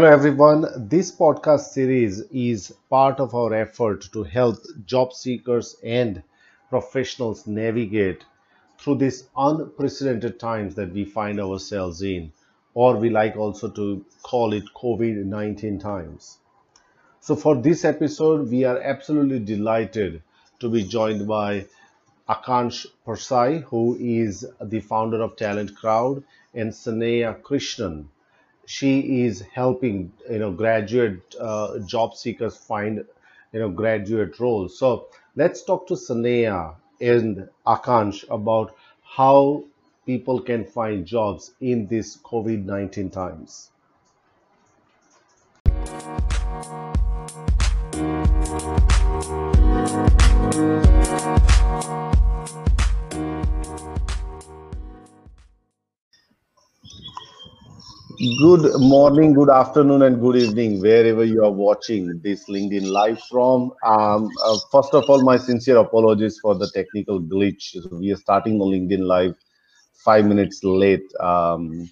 Hello, everyone. This podcast series is part of our effort to help job seekers and professionals navigate through these unprecedented times that we find ourselves in, or we like also to call it COVID 19 times. So, for this episode, we are absolutely delighted to be joined by Akansh Parsai, who is the founder of Talent Crowd, and Senaya Krishnan she is helping you know graduate uh, job seekers find you know graduate roles so let's talk to Senaya and Akansh about how people can find jobs in these COVID-19 times. Good morning, good afternoon, and good evening, wherever you are watching this LinkedIn live from. Um, uh, first of all, my sincere apologies for the technical glitch. We are starting the LinkedIn live five minutes late, um,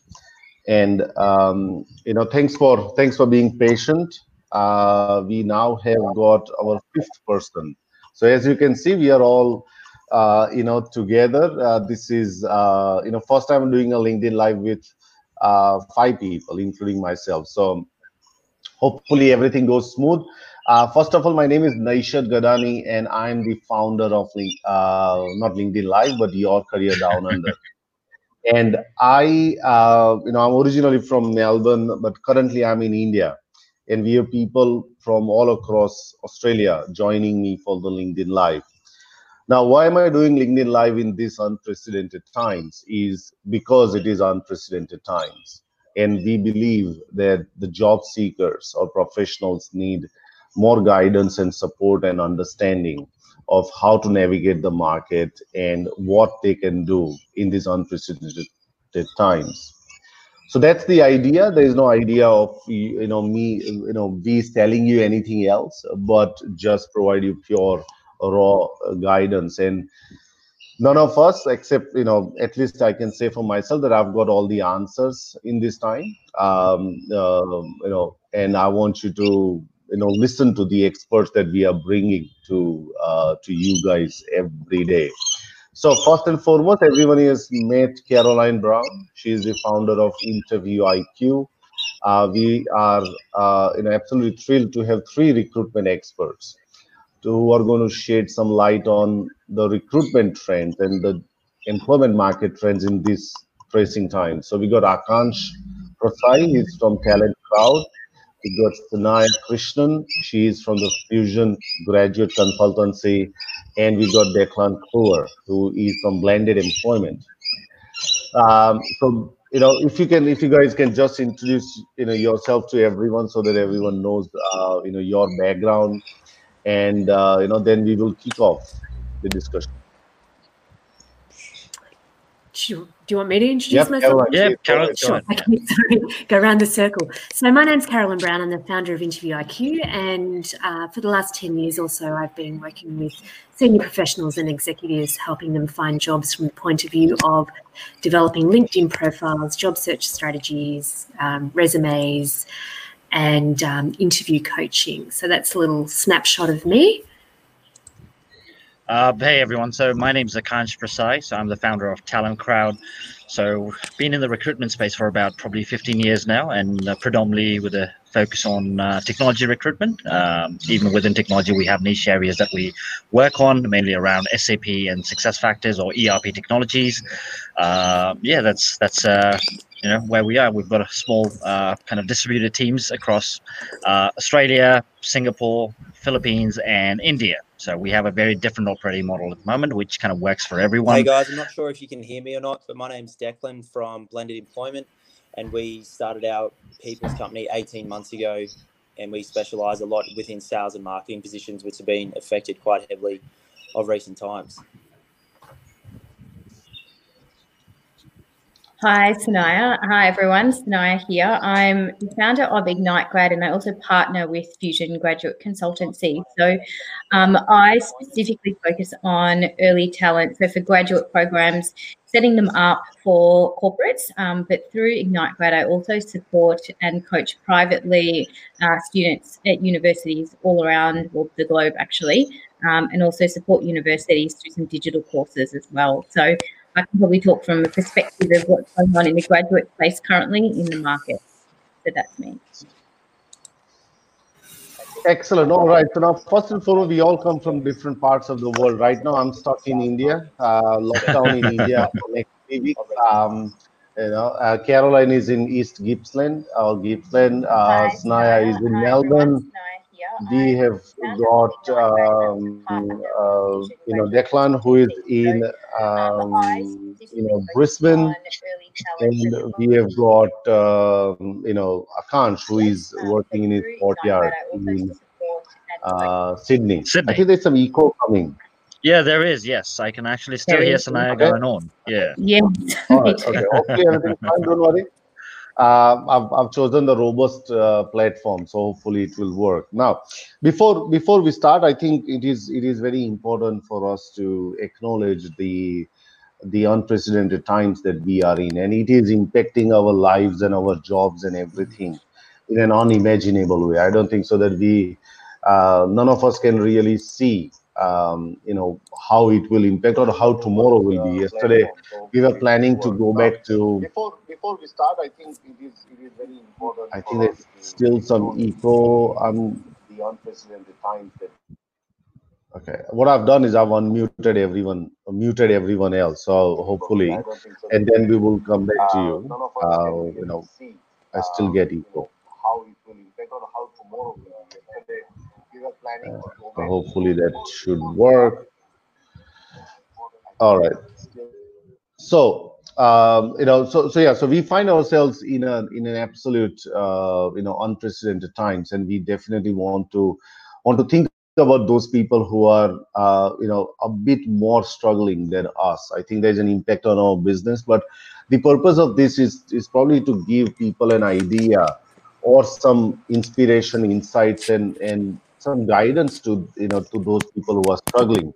and um, you know, thanks for thanks for being patient. Uh, we now have got our fifth person. So as you can see, we are all uh, you know together. Uh, this is uh, you know first time doing a LinkedIn live with uh, five people, including myself. So hopefully everything goes smooth. Uh, first of all, my name is Nishad Gadani, and I'm the founder of uh, not LinkedIn Live, but Your Career Down Under. and I, uh, you know, I'm originally from Melbourne, but currently I'm in India, and we have people from all across Australia joining me for the LinkedIn Live. Now, why am I doing LinkedIn Live in these unprecedented times? Is because it is unprecedented times. And we believe that the job seekers or professionals need more guidance and support and understanding of how to navigate the market and what they can do in these unprecedented times. So that's the idea. There is no idea of you know me, you know, be telling you anything else, but just provide you pure raw guidance. And none of us except you know at least i can say for myself that i've got all the answers in this time. Um, uh, you know and i want you to you know listen to the experts that we are bringing to uh, to you guys every day. So first and foremost everyone has met caroline brown. She is the founder of interview iq uh, we are uh, you know absolutely thrilled to have three recruitment experts who are going to shed some light on the recruitment trends and the employment market trends in this pressing time. So we got Akansh Parsai, he's from Talent Crowd. We got Senaya Krishnan, she is from the Fusion Graduate Consultancy. And we got Declan Kluwer, who is from Blended Employment. Um, so you know if you can if you guys can just introduce you know yourself to everyone so that everyone knows uh, you know your background and uh, you know then we will kick off the discussion do you, do you want me to introduce yep, myself? Caroline, yeah, Caroline. Sure. Okay, sorry. Go around the circle. So my name's Carolyn Brown. I'm the founder of Interview IQ, and uh, for the last ten years or so, I've been working with senior professionals and executives, helping them find jobs from the point of view of developing LinkedIn profiles, job search strategies, um, resumes, and um, interview coaching. So that's a little snapshot of me. Uh, hey everyone, so my name is Akansh Parsai, so I'm the founder of Talent Crowd. So been in the recruitment space for about probably 15 years now, and uh, predominantly with a focus on uh, technology recruitment. Um, even within technology, we have niche areas that we work on, mainly around SAP and SuccessFactors or ERP technologies. Uh, yeah, that's that's uh, you know where we are. We've got a small uh, kind of distributed teams across uh, Australia, Singapore, Philippines, and India. So we have a very different operating model at the moment, which kind of works for everyone. Hey guys, I'm not sure if you can hear me or not, but my name's Declan from Blended Employment, and we started our people's company 18 months ago, and we specialise a lot within sales and marketing positions, which have been affected quite heavily of recent times. Hi, Senaya. Hi, everyone. Senaya here. I'm the founder of Ignite Grad and I also partner with Fusion Graduate Consultancy. So um, I specifically focus on early talent. So for graduate programs, setting them up for corporates. Um, but through Ignite Grad, I also support and coach privately uh, students at universities all around well, the globe, actually, um, and also support universities through some digital courses as well. So I can probably talk from a perspective of what's going on in the graduate space currently in the market. So that's me. Excellent. All right. So now, first and foremost, we all come from different parts of the world. Right now, I'm stuck in India, uh, lockdown in India for next three weeks. Um, you know, uh, Caroline is in East Gippsland, or Gippsland. Uh, Senaya is in Melbourne we have got um, uh, you know Declan who is in um, you know Brisbane, and we have got um, you know Akansh who is working in his courtyard in uh, Sydney. Sydney. I think there's some echo coming. Yeah, there is. Yes, I can actually still hear Senaya okay. going on. Yeah. Yeah. All right. Okay. Hopefully everything's fine. Don't worry uh, I've, I've chosen the robust uh, platform, so hopefully it will work. Now, before before we start, I think it is it is very important for us to acknowledge the the unprecedented times that we are in, and it is impacting our lives and our jobs and everything in an unimaginable way. I don't think so that we uh, none of us can really see um, you know how it will impact or how tomorrow will be. Yesterday, we were planning to go back to. Before before we start, I think it is it is very important. I think there's still some echo. Um, the unprecedented times that. Okay, what I've done is I've unmuted everyone, muted everyone else. So hopefully, and then we will come back to you. Uh, you know, I still get echo. How it will impact or how tomorrow will be. Yesterday, uh, hopefully that should work. All right. So um, you know so so yeah so we find ourselves in a in an absolute uh, you know unprecedented times and we definitely want to want to think about those people who are uh, you know a bit more struggling than us. I think there's an impact on our business but the purpose of this is is probably to give people an idea or some inspiration insights and and some guidance to you know to those people who are struggling.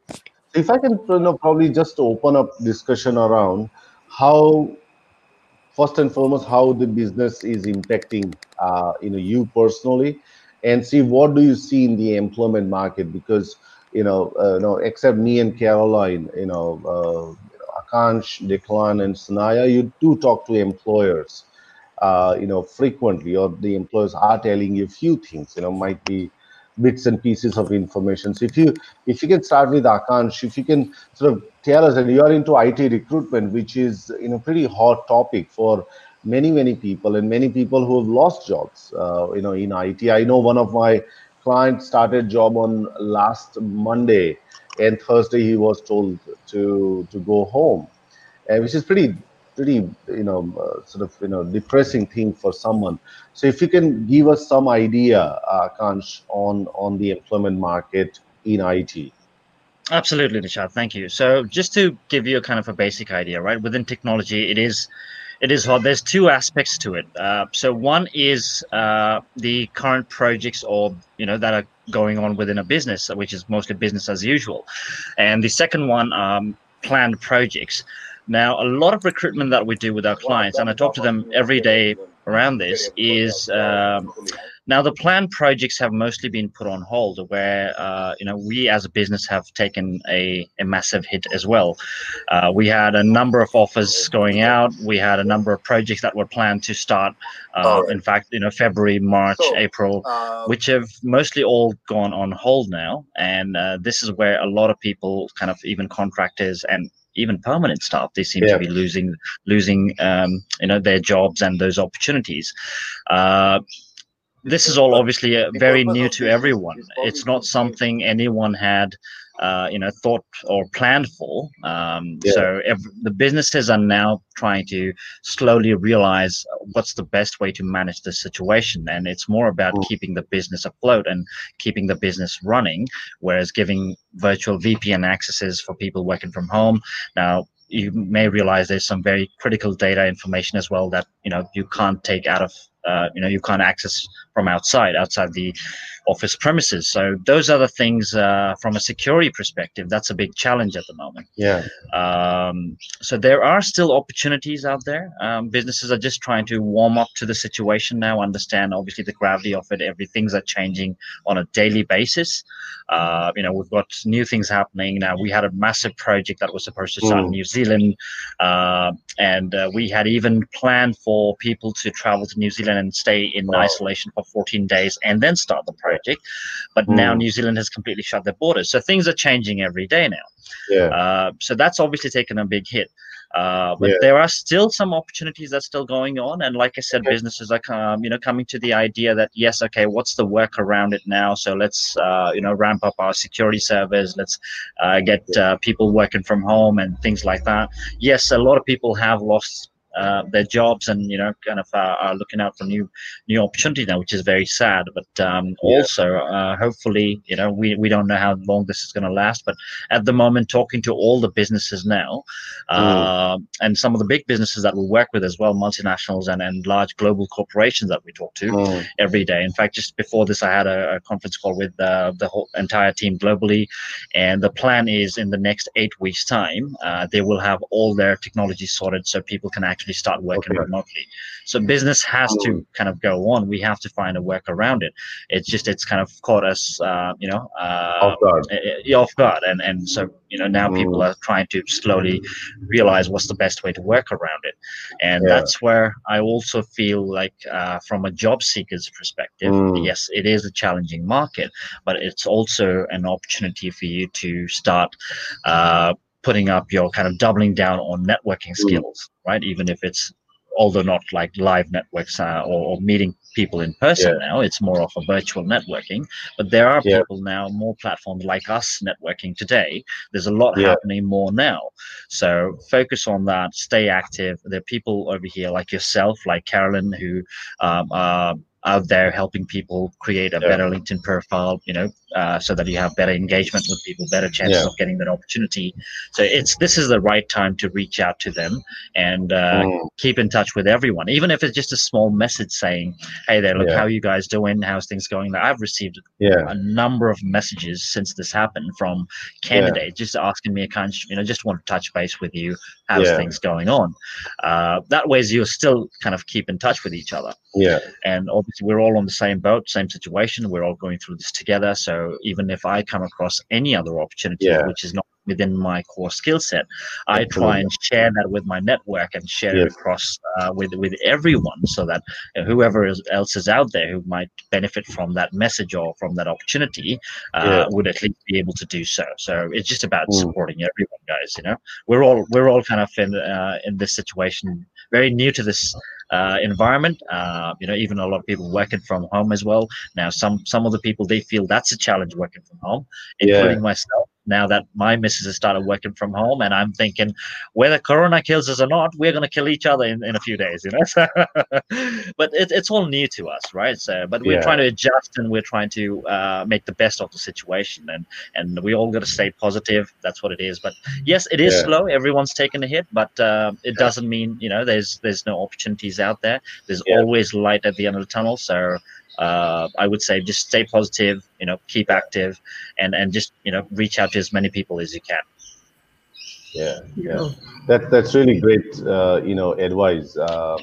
If i can you know probably just open up discussion around how first and foremost how the business is impacting uh, you know you personally and see what do you see in the employment market? Because you know uh, know except me and caroline you know uh, Akansh, Declan, and Senaya, you do talk to employers, uh, you know, frequently, or the employers are telling you a few things, you know, might be bits and pieces of information. So if you if you can start with Akansh, if you can sort of tell us that you are into IT recruitment, which is you know pretty hot topic for many many people and many people who have lost jobs. Uh, you know in IT, I know one of my clients started job on last Monday, and Thursday he was told to to go home, and which is pretty pretty you know uh, sort of you know depressing thing for someone so if you can give us some idea uh, Kansh, on on the employment market in IT Absolutely, Nishad. Thank you. So, just to give you a kind of a basic idea, right? Within technology, it is it is hard. There's two aspects to it. Uh, so one is uh, the current projects or you know that are going on within a business, which is mostly business as usual, and the second one, um, planned projects. Now, a lot of recruitment that we do with our clients, and I talk to them every day around this, is um, now, the planned projects have mostly been put on hold, where uh, you know we as a business have taken a, a massive hit as well. Uh, we had a number of offers going out. We had a number of projects that were planned to start. Uh, in fact, you know, February, March, April, Um, which have mostly all gone on hold now. And uh, this is where a lot of people, kind of even contractors and even permanent staff, they seem Yeah. to be losing losing um, you know their jobs and those opportunities. Uh, this is all obviously uh, very new to everyone. It's not something anyone had, uh, you know, thought or planned for. Um, Yeah. So ev- the businesses are now trying to slowly realize what's the best way to manage the situation, and it's more about Mm. keeping the business afloat and keeping the business running, whereas giving virtual VPN accesses for people working from home. Now, you may realize there's some very critical data information as well that you know you can't take out of uh, you know you can't access from outside outside the office premises so those are the things uh, from a security perspective that's a big challenge at the moment Yeah. um, so there are still opportunities out there. Um, businesses are just trying to warm up to the situation now, understand obviously the gravity of it. Everything's are changing on a daily basis. Uh, you know, we've got new things happening now. We had a massive project that was supposed to start in Mm. New Zealand, uh, and uh, we had even planned for people to travel to New Zealand and stay in Wow. isolation for 14 days and then start the project. But now Mm. New Zealand has completely shut their borders, so things are changing every day now. Yeah. Uh, so that's obviously taken a big hit. Uh, but Yeah. there are still some opportunities that's still going on, and like I said, Okay. businesses are um, you know coming to the idea that yes, okay, what's the work around it now? So let's uh, you know ramp up our security servers. Let's uh, get uh, people working from home and things like that. Yes, a lot of people have lost uh, their jobs and you know kind of uh, are looking out for new new opportunities now, which is very sad. But um, Yeah. also, uh, hopefully, you know, we, we don't know how long this is going to last. But at the moment, talking to all the businesses now, uh, and some of the big businesses that we work with as well, multinationals and, and large global corporations that we talk to Mm. every day. In fact, just before this, I had a, a conference call with uh, the whole entire team globally, and the plan is in the next eight weeks' time, uh, they will have all their technology sorted so people can actually start working Okay. remotely. So business has to kind of go on. We have to find a work around it. It's just it's kind of caught us, uh, you know, uh, Off guard. uh, off guard, and and so you know now people Mm. are trying to slowly realize what's the best way to work around it, and Yeah. that's where I also feel like uh, from a job seeker's perspective, Mm. yes, it is a challenging market, but it's also an opportunity for you to start. Uh, putting up your kind of doubling down on networking Mm. skills right even if it's although not like live networks uh, or, or meeting people in person now it's more of a virtual networking but there are Yeah. people now more platforms like us networking today there's a lot Yeah. happening more now so focus on that stay active there are people over here like yourself like carolyn who um, are out there helping people create a Yeah. better linkedin profile you know uh, so that you have better engagement with people better chances Yeah. of getting that opportunity so it's this is the right time to reach out to them and uh, Mm. keep in touch with everyone, even if it's just a small message saying, "Hey there, look Yeah. how you guys doing? How's things going?" I've received Yeah. a number of messages since this happened from candidates just asking me a kind, you know, just want to touch base with you. How's things going on? Uh, that way, you'll still kind of keep in touch with each other Yeah. and obviously we're all on the same boat same situation we're all going through this together so even if i come across any other opportunity Yeah. which is not within my core skill set i try and share that with my network and share it across uh, with with everyone so that uh, whoever is, else is out there who might benefit from that message or from that opportunity uh, Yeah. would at least be able to do so so it's just about Mm. supporting everyone guys you know we're all we're all kind of in uh, in this situation very new to this uh, environment. Uh, you know, even a lot of people working from home as well. Now, some some of the people they feel that's a challenge working from home, Yeah. including myself. Now that my missus has started working from home and i'm thinking whether corona kills us or not we're going to kill each other in, in a few days you know? But it, it's all new to us right? So but we're Yeah. trying to adjust and we're trying to uh, make the best of the situation and and we all got to stay positive. That's what it is. But yes it is Yeah. slow. Everyone's taken a hit but uh, it doesn't mean you know there's there's no opportunities out there. There's Yeah. always light at the end of the tunnel. So uh, I would say just stay positive, you know, keep active, and and just you know reach out to as many people as you can. Yeah, yeah. That that's really great. Uh, you know, advice. Um,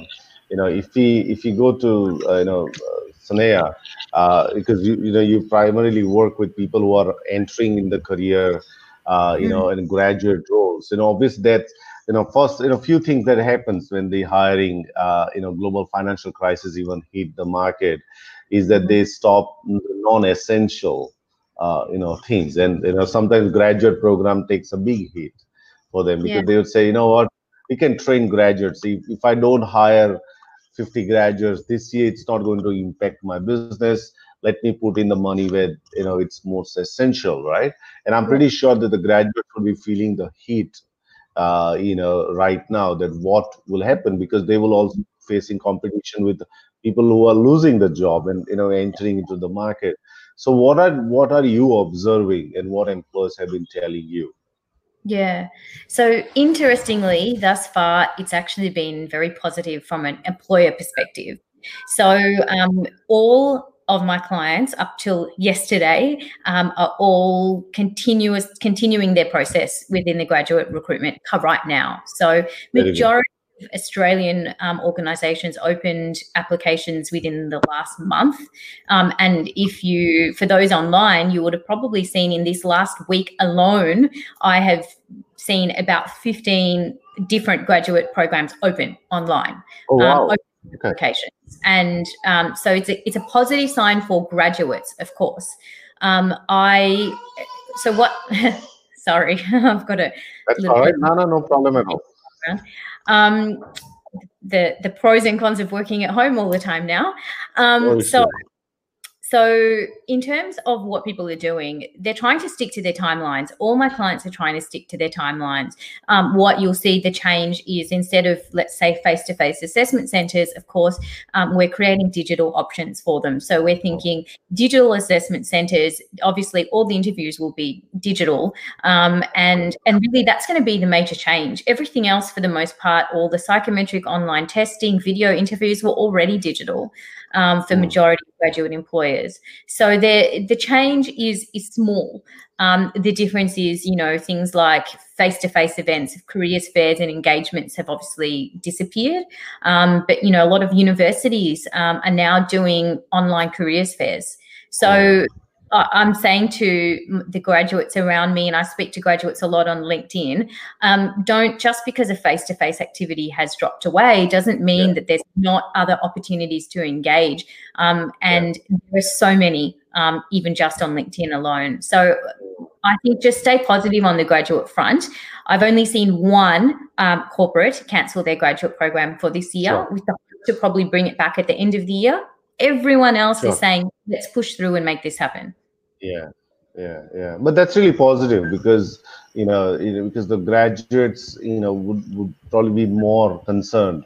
you know, if we if you go to uh, you know uh, Senaya, uh, because you you know you primarily work with people who are entering in the career, uh, you know, in graduate roles. You know, obviously that you know first you know few things that happens when the hiring uh, you know global financial crisis even hit the market is that they stop non-essential uh, you know things. And you know sometimes graduate program takes a big hit for them because Yeah. they would say you know what? We can train graduates. If, if i don't hire 50 graduates this year it's not going to impact my business. Let me put in the money where you know it's most essential right? And i'm pretty sure that the graduates will be feeling the heat uh, you know right now that what will happen because they will also be facing competition with people who are losing the job and you know entering into the market so what are what are you observing and what employers have been telling you Yeah. So interestingly, thus far, it's actually been very positive from an employer perspective. So um, all of my clients up till yesterday um, are all continuous continuing their process within the graduate recruitment right now. So majority Australian um, organisations opened applications within the last month. Um, and if you, for those online, you would have probably seen in this last week alone, I have seen about 15 different graduate programs open online. oh um, open Okay. applications. And um, so it's a, it's a positive sign for graduates, of course. Um, I, so what, sorry, I've got a, that's all right no no no problem at all um, the the pros and cons of working at home all the time now. Um, so. So in terms of what people are doing, they're trying to stick to their timelines. All my clients are trying to stick to their timelines. Um, what you'll see the change is instead of let's say face-to-face assessment centers, of course, um, we're creating digital options for them. So we're thinking digital assessment centers. Obviously, all the interviews will be digital, um, and and really that's going to be the major change. Everything else, for the most part, all the psychometric online testing, video interviews were already digital um, for Mm. majority of graduate employers. So the the change is is small. Um, the difference is, you know, things like face-to-face events, careers fairs, and engagements have obviously disappeared. Um, but you know, a lot of universities um, are now doing online careers fairs. So I- I'm saying to the graduates around me, and I speak to graduates a lot on LinkedIn. Um, don't just because a face-to-face activity has dropped away doesn't mean Yeah. that there's not other opportunities to engage. Um, and there are so many, um, even just on LinkedIn alone. So I think just stay positive on the graduate front. I've only seen one um, corporate cancel their graduate program for this year, Sure. with the hope to probably bring it back at the end of the year. Everyone else Sure. is saying, let's push through and make this happen. Yeah yeah yeah. But that's really positive because you know, you know because the graduates you know would, would probably be more concerned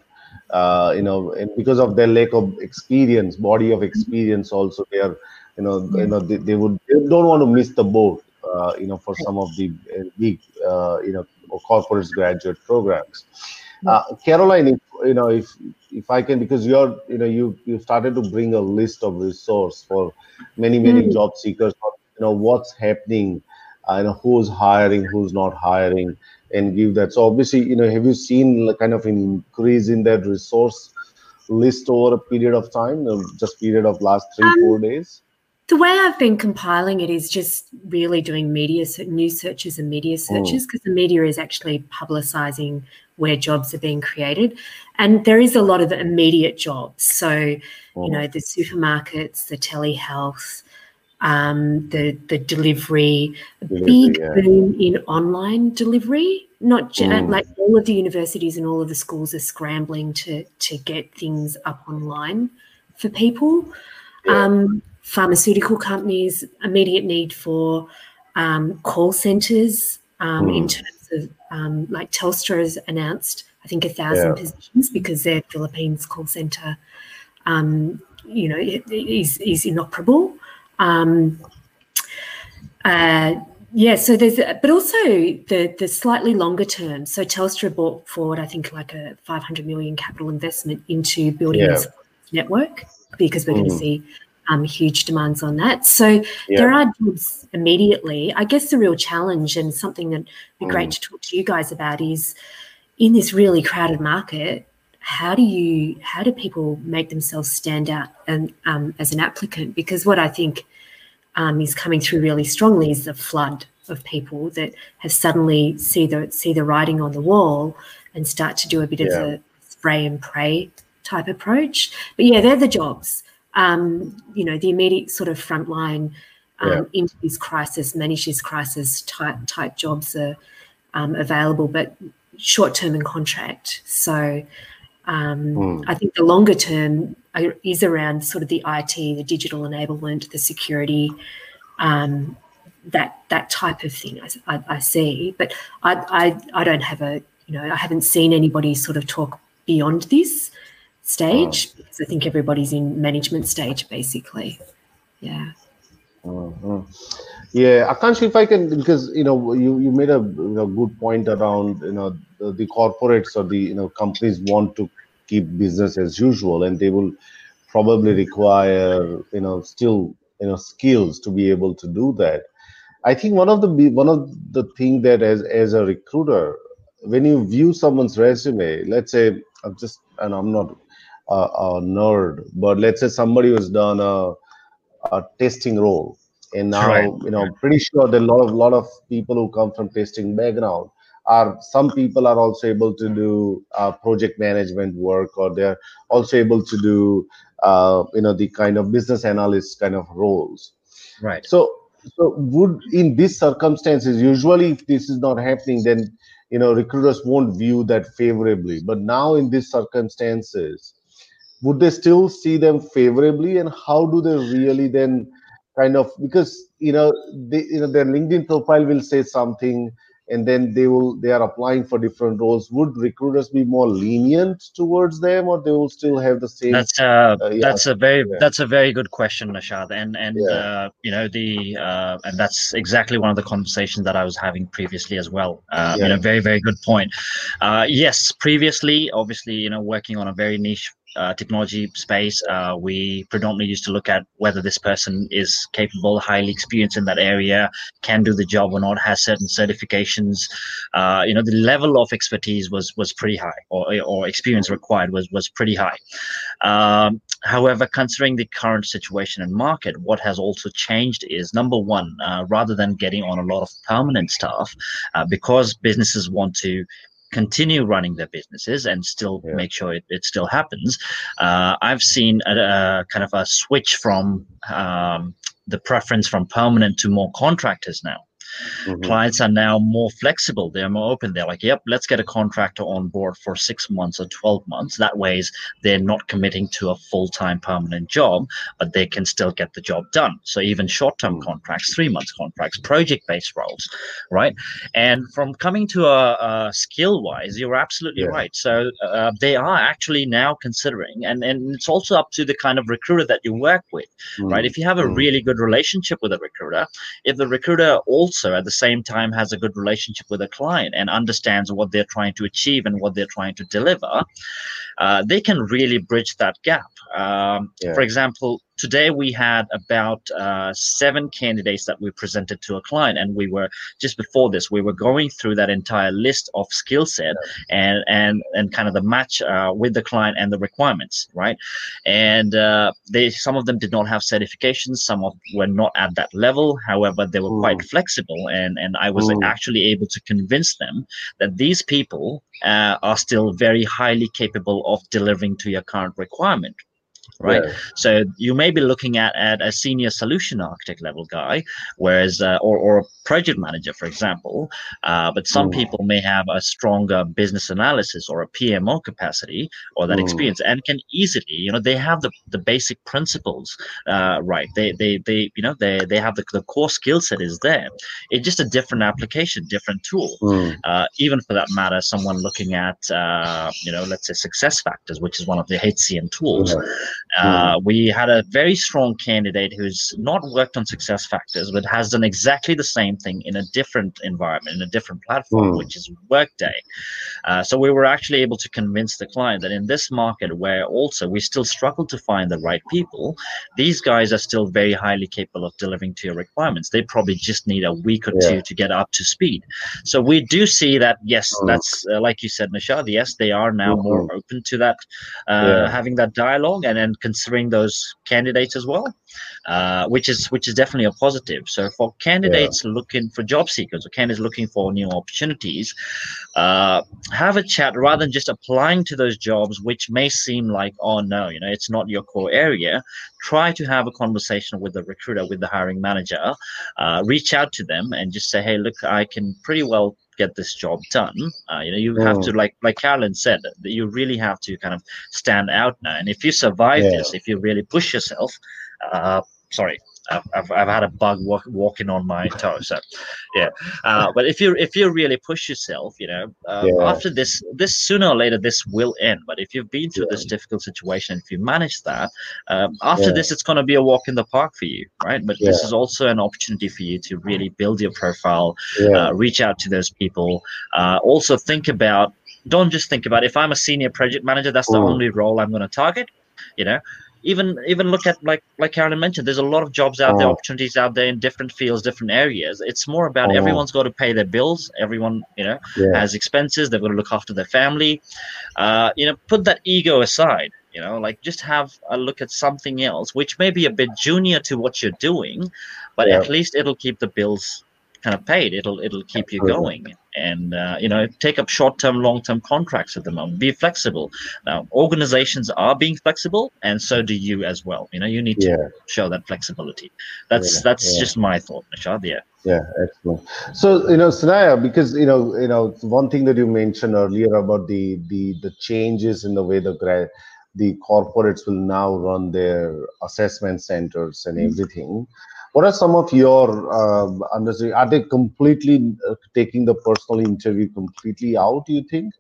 uh, you know and because of their lack of experience body of experience also they are you know you know they, they would they don't want to miss the boat uh, you know for some of the uh, big uh, you know corporate graduate programs uh, caroline if you know if if i can because you're you know you you started to bring a list of resource for many many Mm. job seekers you know what's happening uh, you know who's hiring who's not hiring and give that. So obviously you know have you seen like kind of an increase in that resource list over a period of time uh, just period of last three Um, four days? The way I've been compiling it is just really doing media news searches and media searches because the media is actually publicizing where jobs are being created, and there is a lot of immediate jobs. So you know the supermarkets, the telehealth, um, the the delivery, big yeah. boom in online delivery. Not ju- Mm. like all of the universities and all of the schools are scrambling to to get things up online for people. Yeah. Um, pharmaceutical companies, immediate need for um, call centers um, mm. in terms of um, like Telstra has announced, I think, a thousand yeah. positions because their Philippines call center, um, you know, is, is inoperable. Um, uh, yeah, so there's, but also the the slightly longer term. So Telstra brought forward, I think, like a 500 million capital investment into building yeah. this network because we're mm. going to see um, huge demands on that. So yeah. there are jobs immediately. I guess the real challenge and something that would be mm. great to talk to you guys about is in this really crowded market. How do you how do people make themselves stand out and um, as an applicant? Because what I think um, is coming through really strongly is the flood of people that have suddenly see the see the writing on the wall and start to do a bit yeah. of a spray and pray type approach. But yeah, they're the jobs. Um, you know, the immediate sort of frontline um, yeah. into this crisis, manage this crisis type type jobs are um, available, but short term and contract. So um, mm. I think the longer term is around sort of the IT, the digital enablement, the security, um, that that type of thing. I, I, I see, but I, I I don't have a you know I haven't seen anybody sort of talk beyond this stage oh. because I think everybody's in management stage basically. Yeah. Uh-huh. Yeah, Akansh, if I can, because you know, you, you made a you know, good point around you know the, the corporates or the you know companies want to keep business as usual, and they will probably require you know still you know skills to be able to do that. I think one of the one of the thing that as as a recruiter, when you view someone's resume, let's say I'm just and I'm not a, a nerd, but let's say somebody who's done a, a testing role, and now right. you know pretty sure that a lot of lot of people who come from testing background are some people are also able to do uh, project management work or they're also able to do uh, you know the kind of business analyst kind of roles. Right. So so would in these circumstances usually if this is not happening then you know recruiters won't view that favorably. But now in these circumstances would they still see them favorably and how do they really then kind of because you know they you know their linkedin profile will say something and then they will they are applying for different roles would recruiters be more lenient towards them or they will still have the same that's uh, uh yeah. that's a very yeah. that's a very good question Nishad and and yeah. uh, you know the uh, and that's exactly one of the conversations that i was having previously as well uh, you know very very good point uh, yes previously obviously you know working on a very niche uh, technology space, uh, we predominantly used to look at whether this person is capable, highly experienced in that area, can do the job or not, has certain certifications. Uh, you know, the level of expertise was was pretty high, or or experience required was was pretty high. Um, however, considering the current situation and market, what has also changed is number one, uh, rather than getting on a lot of permanent staff, uh, because businesses want to continue running their businesses and still yeah. make sure it, it still happens. Uh, I've seen a, a, kind of a switch from um, the preference from permanent to more contractors now. Mm-hmm. Clients are now more flexible. They're more open. They're like, yep, let's get a contractor on board for six months or 12 months. That way, they're not committing to a full time permanent job, but they can still get the job done. So, even short term mm-hmm. contracts, three months contracts, project based roles, right? And from coming to a, a skill wise, you're absolutely yeah. right. So, uh, they are actually now considering, and, and it's also up to the kind of recruiter that you work with, mm-hmm. right? If you have a mm. really good relationship with a recruiter, if the recruiter also also at the same time has a good relationship with a client and understands what they're trying to achieve and what they're trying to deliver, uh, they can really bridge that gap. Um, yeah. For example, today we had about uh, seven candidates that we presented to a client and we were just before this we were going through that entire list of skill set and and and kind of the match uh, with the client and the requirements right and uh, they some of them did not have certifications some of were not at that level however they were Ooh. quite flexible and and i was Ooh. actually able to convince them that these people uh, are still very highly capable of delivering to your current requirement right? Yeah. So you may be looking at, at a senior solution architect level guy, whereas uh, or or a project manager, for example. Uh, but some mm. people may have a stronger business analysis or a PMO capacity or that mm. experience, and can easily, you know, they have the, the basic principles uh, right. They they they you know they they have the, the core skill set is there. It's just a different application, different tool. Mm. even for that matter, someone looking at uh, you know let's say SuccessFactors, which is one of the HCM tools. Uh, mm. we had a very strong candidate who's not worked on SuccessFactors, but has done exactly the same thing in a different environment, in a different platform, mm. which is Workday. Uh, so we were actually able to convince the client that in this market, where also we still struggle to find the right people, these guys are still very highly capable of delivering to your requirements. They probably just need a week or yeah. two to get up to speed. So we do see that, yes, mm. that's uh, like you said, Nishad, yes, they are now mm-hmm. more open to that, uh, yeah. having that dialogue and then considering those candidates as well, uh, which is which is definitely a positive. So for candidates yeah. looking for job seekers or candidates looking for new opportunities, uh, have a chat rather than just applying to those jobs, which may seem like, oh no, you know, it's not your core area. Try to have a conversation with the recruiter, with the hiring manager, uh, reach out to them and just say, hey, look, I can pretty well get this job done. Uh, you know, you have to mm. like like Carolyn said, that you really have to kind of stand out now. And if you survive yeah. this, if you really push yourself, uh, sorry, I've, I've, had a bug walk, walking on my toe. So, yeah. Uh, but if you if you really push yourself, you know, uh, yeah. after this, this sooner or later this will end. But if you've been through yeah. this difficult situation, if you manage that, um, after yeah. this, it's going to be a walk in the park for you, right? But this is also an opportunity for you to really build your profile, uh, reach out to those people. Uh, also think about. Don't just think about if I'm a senior project manager, that's the mm. only role I'm going to target you know even even look at like like Karen mentioned, there's a lot of jobs out oh. there, opportunities out there in different fields, different areas. It's more about oh. everyone's got to pay their bills. Everyone, you know, yeah. has expenses. They've got to look after their family. Uh, you know, put that ego aside. You know, like just have a look at something else, which may be a bit junior to what you're doing, but yeah. at least it'll keep the bills kind of paid. It'll it'll keep you going, and uh, you know take up short term, long term contracts at the moment. Be flexible. Now organizations are being flexible, and so do you as well. You know you need to yeah. show that flexibility. That's yeah, that's yeah. just my thought, Nishad. Yeah. Yeah, excellent. So you know, Senaya, because you know, you know, one thing that you mentioned earlier about the the the changes in the way the grad the corporates will now run their assessment centers and mm-hmm. What are some of your uh, understanding? Are they completely uh, taking the personal interview completely out? You think,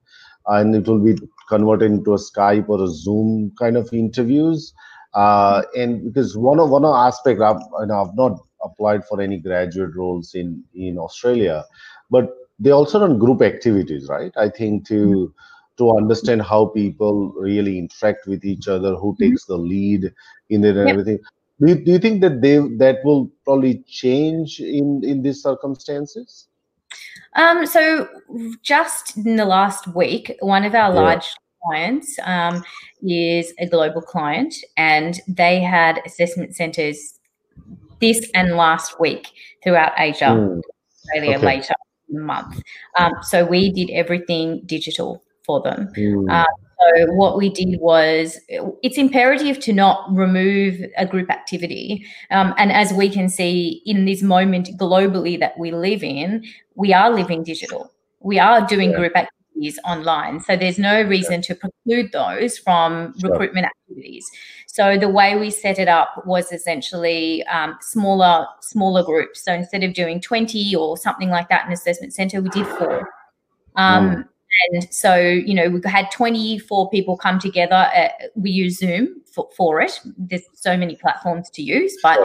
and it will be converted into a Skype or a Zoom kind of interviews? Uh, and because one of one of aspect, I've, you know, I've not applied for any graduate roles in in Australia, but they also run group activities, right? I think to mm-hmm. to understand how people really interact with each other, who mm-hmm. takes the lead in it and yep. everything do you, do you think that they that will probably change in in these circumstances um, so just in the last week one of our yeah. large clients um, is a global client and they had assessment centers this and last week throughout asia mm. australia okay. later in the month um, so we did everything digital for them mm. uh, so what we did was it's imperative to not remove a group activity. Um, and as we can see in this moment globally that we live in, we are living digital. We are doing yeah. group activities online. So there's no reason to preclude those from sure. recruitment activities. So the way we set it up was essentially um, smaller smaller groups. So instead of doing 20 or something like that in assessment center, we did four. Um, mm. And so, you know, we had 24 people come together. Uh, we use Zoom for, for it. There's so many platforms to use, but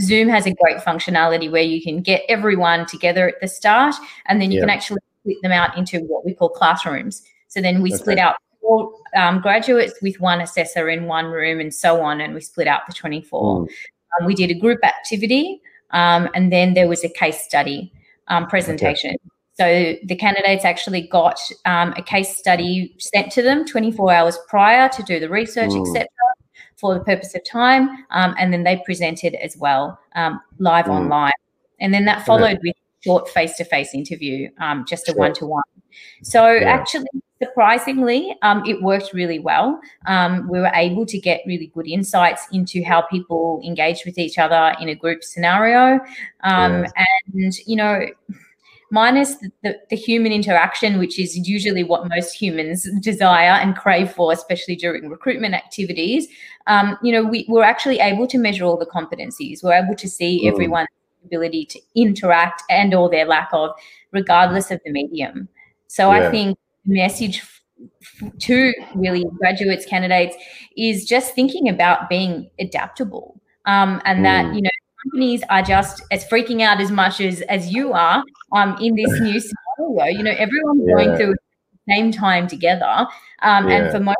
Zoom has a great functionality where you can get everyone together at the start and then you yeah. can actually split them out into what we call classrooms. So then we okay. split out four um, graduates with one assessor in one room and so on, and we split out the 24. Mm. Um, we did a group activity um, and then there was a case study um, presentation. Okay. So the candidates actually got um, a case study sent to them 24 hours prior to do the research, etc., for the purpose of time, um, and then they presented as well um, live mm. online, and then that followed yeah. with short face-to-face interview, um, just a one-to-one. So yeah. actually, surprisingly, um, it worked really well. Um, we were able to get really good insights into how people engage with each other in a group scenario. Um. And, you know, minus the, the, human interaction, which is usually what most humans desire and crave for, especially during recruitment activities, um, you know, we, we're actually able to measure all the competencies. We're able to see mm. everyone's ability to interact and or their lack of, regardless of the medium. So yeah. I think message to really graduates candidates is just thinking about being adaptable um, and mm. that you know companies are just as freaking out as much as as you are um, in this new scenario you know everyone's yeah. going through the same time together um, yeah. and for most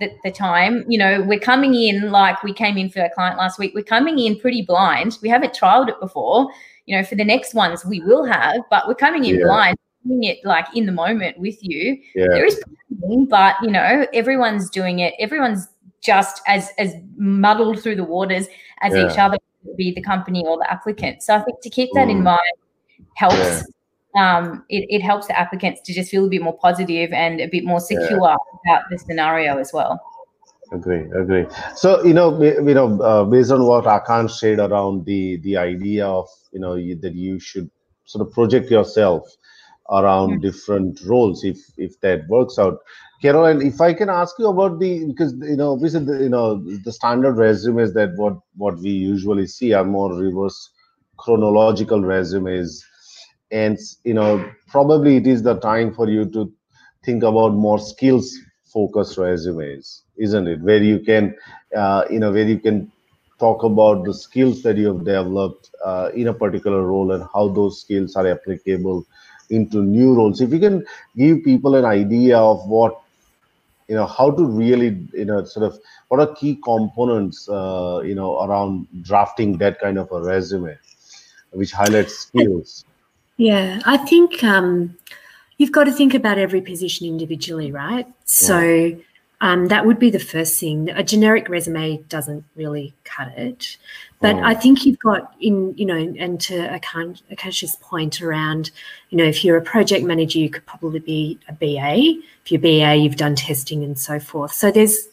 the, the time you know we're coming in like we came in for a client last week we're coming in pretty blind we haven't trialed it before you know for the next ones we will have but we're coming in yeah. blind doing it like in the moment with you. Yeah. There is planning, but you know, everyone's doing it. Everyone's just as as muddled through the waters as yeah. each other be the company or the applicant. So I think to keep that mm. in mind helps. Yeah. Um, it, it helps the applicants to just feel a bit more positive and a bit more secure about the scenario as well agree agree so you know you know uh, based on what Akansh said around the the idea of you know you, that you should sort of project yourself around mm-hmm. different roles if if that works out Carolyn if i can ask you about the because you know obviously the, you know the standard resumes that what what we usually see are more reverse chronological resumes. And you know probably it is the time for you to think about more skills focused resumes isn't it? Where you can uh, you know where you can talk about the skills that you have developed uh, in a particular role and how those skills are applicable into new roles. If you can give people an idea of what you know how to really you know sort of what are key components uh, you know around drafting that kind of a resume which highlights skills yeah i think um, you've got to think about every position individually right so yeah. Um, that would be the first thing a generic resume doesn't really cut it but oh. I think you've got in, you know, and to a, con- a Akansh's point around, you know, if you're a project manager, you could probably be a BA. If you're BA, you've done testing and so forth. So there's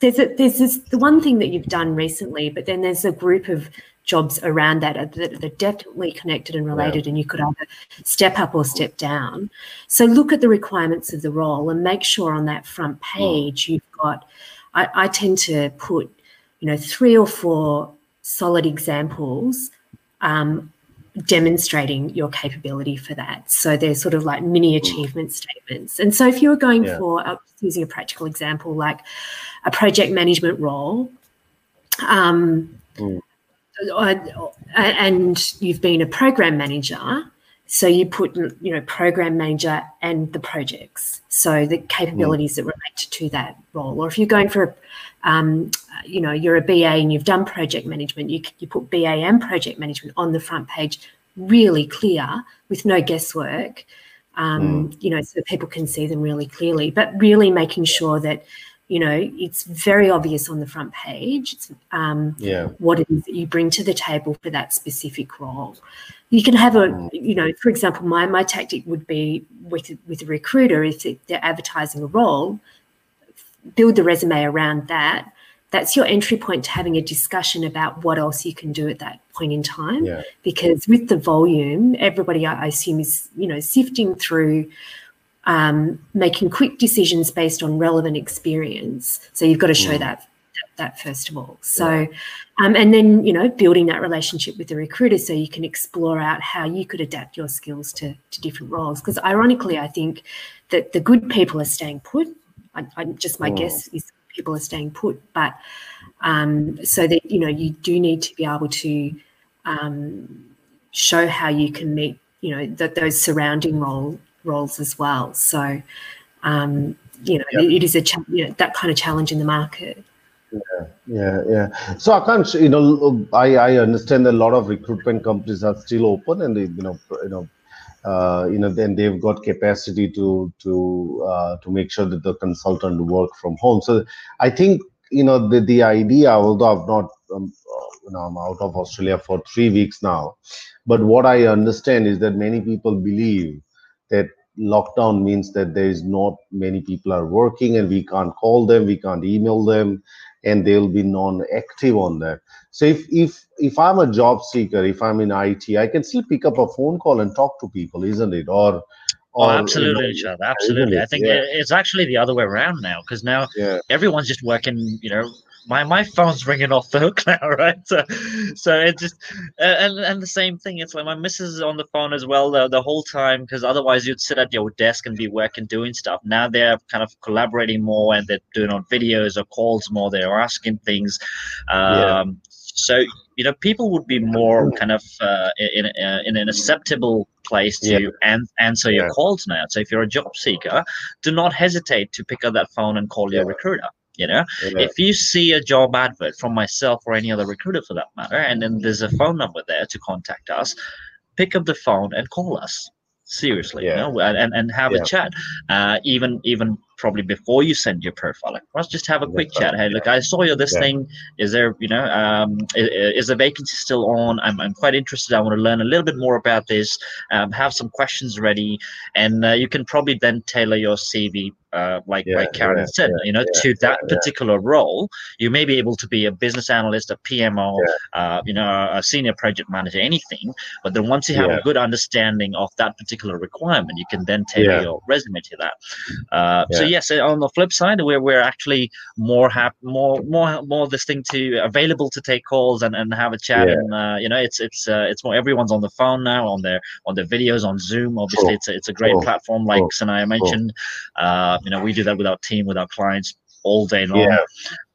there's a, there's this the one thing that you've done recently, but then there's a group of jobs around that that are definitely connected and related, yeah. and you could either step up or step down. So look at the requirements of the role and make sure on that front page you've got. I, I tend to put, you know, three or four solid examples um, demonstrating your capability for that. So they're sort of like mini achievement statements. And so if you were going yeah. for uh, using a practical example like a project management role, um, mm. And you've been a program manager, so you put you know program manager and the projects, so the capabilities mm. that relate to that role. Or if you're going for a um, you know, you're a BA and you've done project management, you, you put BA and project management on the front page, really clear with no guesswork, um, mm. you know, so people can see them really clearly, but really making sure that, you know, it's very obvious on the front page um, yeah. what it is that you bring to the table for that specific role. You can have a, mm. you know, for example, my, my tactic would be with, with a recruiter, if they're advertising a role, build the resume around that that's your entry point to having a discussion about what else you can do at that point in time yeah. because with the volume everybody i assume is you know sifting through um, making quick decisions based on relevant experience. So you've got to show mm. that, that, that first of all. So um, and then you know building that relationship with the recruiter so you can explore out how you could adapt your skills to, to different roles. Because ironically i think that the good people are staying put. I, I just my oh. guess is people are staying put, but um, so that you know you do need to be able to um, show how you can meet you know that those surrounding role roles as well. So um, you know yep. it is a cha- you know, that kind of challenge in the market. Yeah, yeah, yeah. So I can't, you know, I, I understand that a lot of recruitment companies are still open, and they, you know, you know, uh, you know, then they've got capacity to to uh, to make sure that the consultant work from home. So I think you know the the idea, although I've not, um, you know, I'm out of Australia for three weeks now, but what I understand is that many people believe that lockdown means that there is not many people are working and we can't call them we can't email them and they'll be non-active on that so if if if i'm a job seeker if i'm in it i can still pick up a phone call and talk to people isn't it or Oh, absolutely, you know, absolutely. I think yeah. it's actually the other way around now because now yeah. everyone's just working, you know, my my phone's ringing off the hook now, right? So, so it just and and the same thing. It's like my missus is on the phone as well the, the whole time because otherwise you'd sit at your desk and be working doing stuff. Now they're kind of collaborating more and they're doing on videos or calls more. They're asking things. Um, yeah. So you know, people would be more kind of uh, in uh, in an acceptable place to yeah. an- answer your calls now. So if you're a job seeker, do not hesitate to pick up that phone and call your recruiter you know yeah. if you see a job advert from myself or any other recruiter for that matter and then there's a phone number there to contact us pick up the phone and call us seriously yeah. you know and, and have yeah. a chat uh, even even probably before you send your profile let's just have a quick yeah. chat. Hey look i saw you this thing is there you know um, is, is, the vacancy still on? I'm, I'm quite interested. I want to learn a little bit more about this um, have some questions ready and uh, you can probably then tailor your cv uh, like yeah, like Karen yeah, said, yeah, you know, to that particular role, you may be able to be a business analyst, a PMO, uh, you know, a senior project manager, anything. But then once you have a good understanding of that particular requirement, you can then tailor your resume to that. Uh, so yes, on the flip side, we're we're actually more hap- more more more this thing to available to take calls and, and have a chat. And uh, you know, it's it's uh, it's more everyone's on the phone now on their on their videos on Zoom. Obviously, cool. it's a, it's a great cool. platform like cool. Senaya mentioned. Uh, you know, we do that with our team, with our clients all day long. Yeah.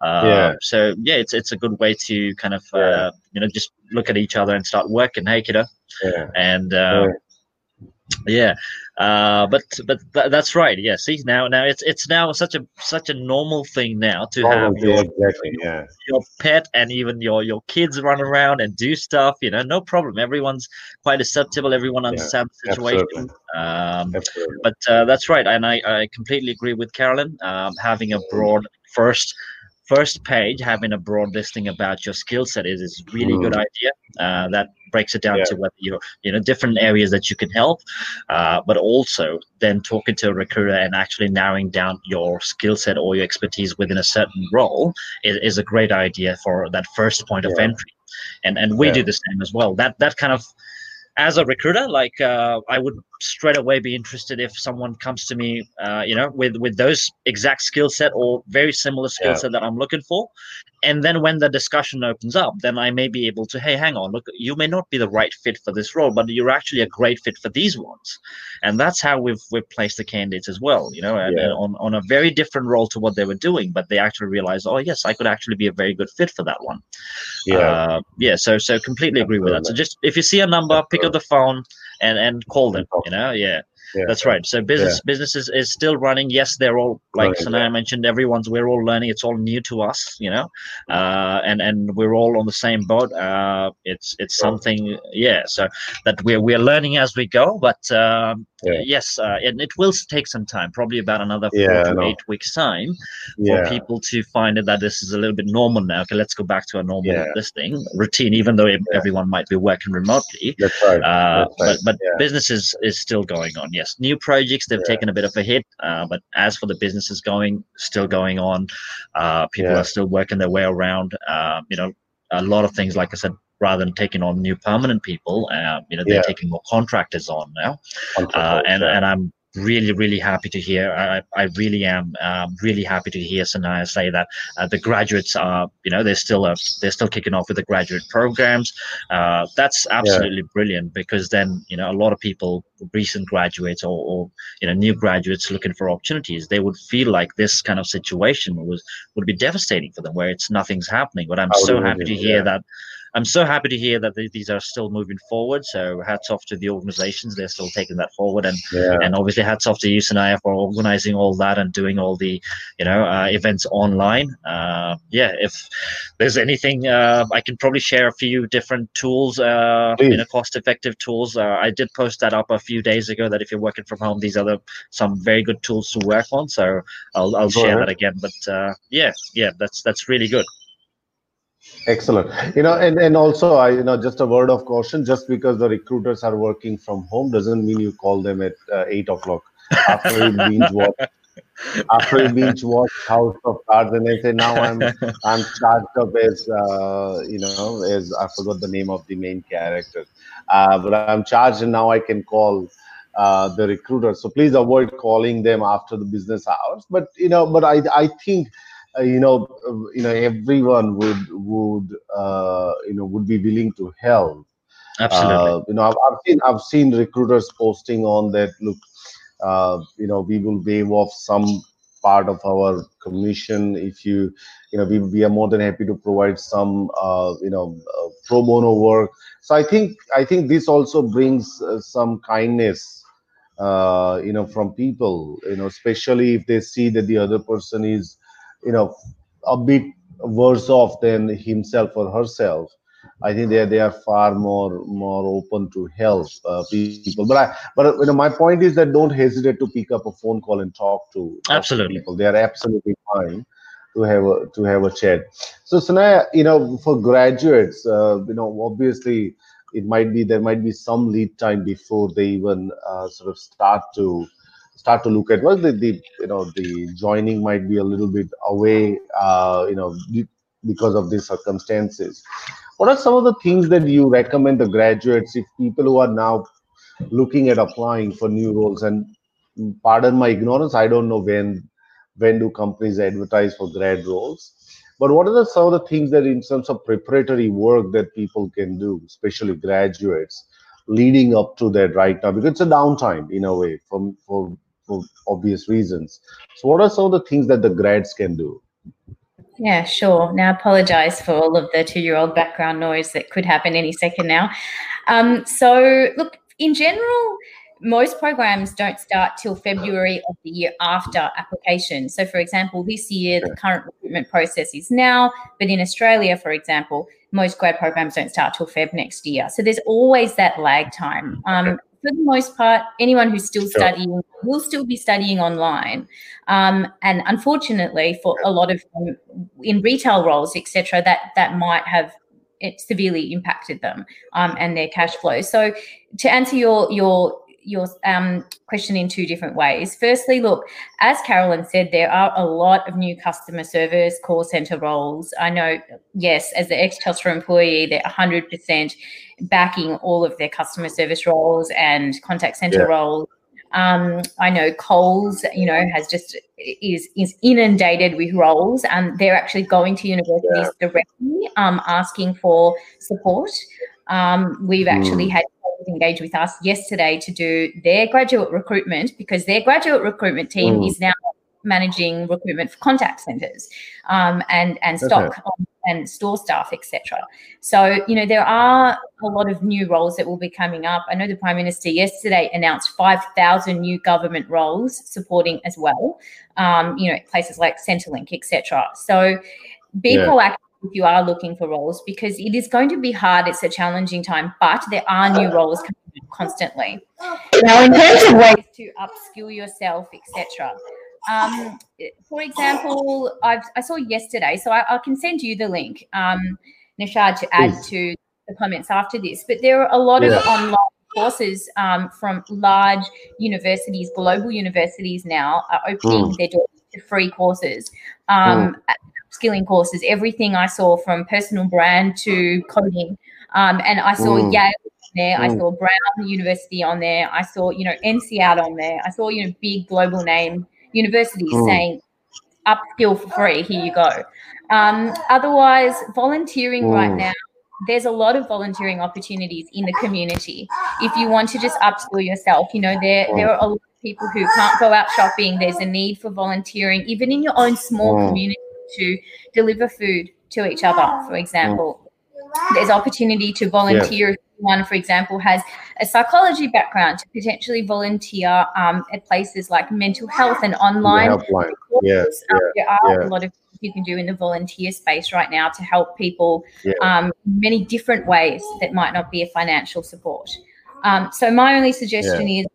Uh, yeah. So yeah, it's it's a good way to kind of yeah. uh, you know just look at each other and start working. Hey, kiddo. Yeah. And uh, yeah. Uh, but but th- that's right. Yeah. See now now it's it's now such a such a normal thing now to oh, have your, exactly, yeah. your pet and even your your kids run around and do stuff. You know, no problem. Everyone's quite acceptable. Everyone understands yeah, the situation. Absolutely. Um, absolutely. But uh, that's right, and I, I completely agree with Carolyn. Um, having a broad first first page having a broad listing about your skill set is, is really mm. good idea uh, that breaks it down yeah. to whether you're you know different areas that you can help uh, but also then talking to a recruiter and actually narrowing down your skill set or your expertise within a certain role is, is a great idea for that first point yeah. of entry and and we yeah. do the same as well that that kind of as a recruiter, like uh, I would straight away be interested if someone comes to me, uh, you know, with with those exact skill set or very similar skill yeah. set that I'm looking for, and then when the discussion opens up, then I may be able to, hey, hang on, look, you may not be the right fit for this role, but you're actually a great fit for these ones, and that's how we've we've placed the candidates as well, you know, and, yeah. and on on a very different role to what they were doing, but they actually realized, oh yes, I could actually be a very good fit for that one. Yeah, uh, yeah. So so completely agree with that. So just if you see a number, pick up the phone and and call them. You know, yeah. Yeah. That's right. So business yeah. business is, is still running. Yes, they're all like right, Senaya yeah. mentioned. Everyone's we're all learning. It's all new to us, you know, uh, and and we're all on the same boat. Uh, it's it's something, yeah. So that we're we're learning as we go. But um, yes, uh, and it will take some time, probably about another four to eight weeks time for people to find that this is a little bit normal now. Okay, let's go back to a normal this thing routine, even though everyone might be working remotely. That's right. Uh, That's right. But but business is, is still going on. Yes, new projects they've taken a bit of a hit, uh, but as for the businesses going, still going on. Uh, people are still working their way around. Uh, you know, a lot of things, like I said, rather than taking on new permanent people, uh, you know, they're yeah. taking more contractors on now. Uh, and, yeah. and I'm really, really happy to hear. I, I really am um, really happy to hear Senaya say that uh, the graduates are, you know, they're still uh, they're still kicking off with the graduate programs. Uh, that's absolutely yeah. brilliant because then you know a lot of people, recent graduates or, or, you know new graduates looking for opportunities, they would feel like this kind of situation was would be devastating for them, where it's nothing's happening. But I'm so happy to hear yeah. that I'm so happy to hear that these are still moving forward. So hats off to the organizations; they're still taking that forward, and yeah. and obviously hats off to you, Senaya, for organizing all that and doing all the you know uh, events online. Uh, yeah, if there's anything, uh, I can probably share a few different tools, uh, you know, cost-effective tools. Uh, I did post that up a few days ago. That if you're working from home, these are the some very good tools to work on. So I'll I'll share that again. But uh, yeah, yeah, that's that's really good. Excellent. You know, and, and also, I you know, just a word of caution: just because the recruiters are working from home doesn't mean you call them at uh, eight o'clock after he binge watched after he binge watched House of Cards, and I say now I'm I'm charged up as uh, you know as I forgot the name of the main character, uh, but I'm charged and now I can call uh, the recruiter. So please avoid calling them after the business hours. But you know, but I I think you know uh, you know everyone would would uh, you know would be willing to help. Absolutely. Uh, you know, I've, I've seen I've seen recruiters posting on that. Look, uh, you know, we will waive off some part of our commission if you you know we, we are more than happy to provide some uh, you know uh, pro bono work so i think i think this also brings uh, some kindness uh, you know from people you know especially if they see that the other person is you know a bit worse off than himself or herself I think they are, they are far more more open to help uh, people. But I but you know my point is that don't hesitate to pick up a phone call and talk to, Absolutely. people. They are absolutely fine to have a to have a chat. So Senaya, you know, for graduates, uh, you know, obviously it might be there might be some lead time before they even uh, sort of start to start to look at well the, the you know the joining might be a little bit away uh, you know because of these circumstances. What are some of the things that you recommend the graduates if people who are now looking at applying for new roles? And pardon my ignorance i don't know when when do companies advertise for grad roles. But what are the, some of the things that in terms of preparatory work that people can do especially graduates leading up to that right now? Because it's a downtime in a way from for, for obvious reasons so what are some of the things that the grads can do Yeah, sure. Now, apologize for all of the two year old background noise that could happen any second now. Um, so, look, in general, most programs don't start till February of the year after application. So, for example, this year, the current recruitment process is now, but in Australia, for example, most grad programs don't start till Feb next year. So, there's always that lag time. Um, for the most part, anyone who's still Sure. studying will still be studying online. Um, and unfortunately, for a lot of them in retail roles, etc., that that might have it severely impacted them um, and their cash flow. So, to answer your your your um, question in two different ways. Firstly, look, as Carolyn said, there are a lot of new customer service call center roles. I know, yes, as the ex Telstra employee, they're 100% backing all of their customer service roles and contact center Yeah. roles. Um, I know Coles, you know, has just is is inundated with roles, and they're actually going to universities directly, um, asking for support. Um, we've actually Mm. had engage with us yesterday to do their graduate recruitment because their graduate recruitment team Mm. is now managing recruitment for contact centers um, and and stock and store staff, etc. So you know there are a lot of new roles that will be coming up. I know the Prime Minister yesterday announced five thousand new government roles supporting as well. Um, you know places like Centrelink, etc. So be Yeah. proactive if you are looking for roles because it is going to be hard. It's a challenging time, but there are new roles coming up constantly. Now, in terms of ways to upskill yourself, etc. Um, for example, I've, I saw yesterday, so I, I can send you the link, um, Nishad, to add to the comments after this. But there are a lot of online courses um, from large universities, global universities now are opening Mm. their doors to free courses, um, skilling courses, everything I saw from personal brand to coding. Um, and I saw Mm. Yale on there, I Mm. saw Brown University on there, I saw, you know, NCAD on there, I saw, you know, big global name universities Mm. saying upskill for free, here you go. Um, otherwise, volunteering right Mm. now, there's a lot of volunteering opportunities in the community. If you want to just upskill yourself, you know, there Mm. there are a lot people who can't go out shopping. There's a need for volunteering, even in your own small Mm. community, to deliver food to each other, for example. There's opportunity to volunteer. If One, for example, has a psychology background to potentially volunteer um, at places like mental health and online helpline. Yeah. Um, there are yeah. a lot of things you can do in the volunteer space right now to help people Yeah. um, many different ways that might not be a financial support. Um, so my only suggestion is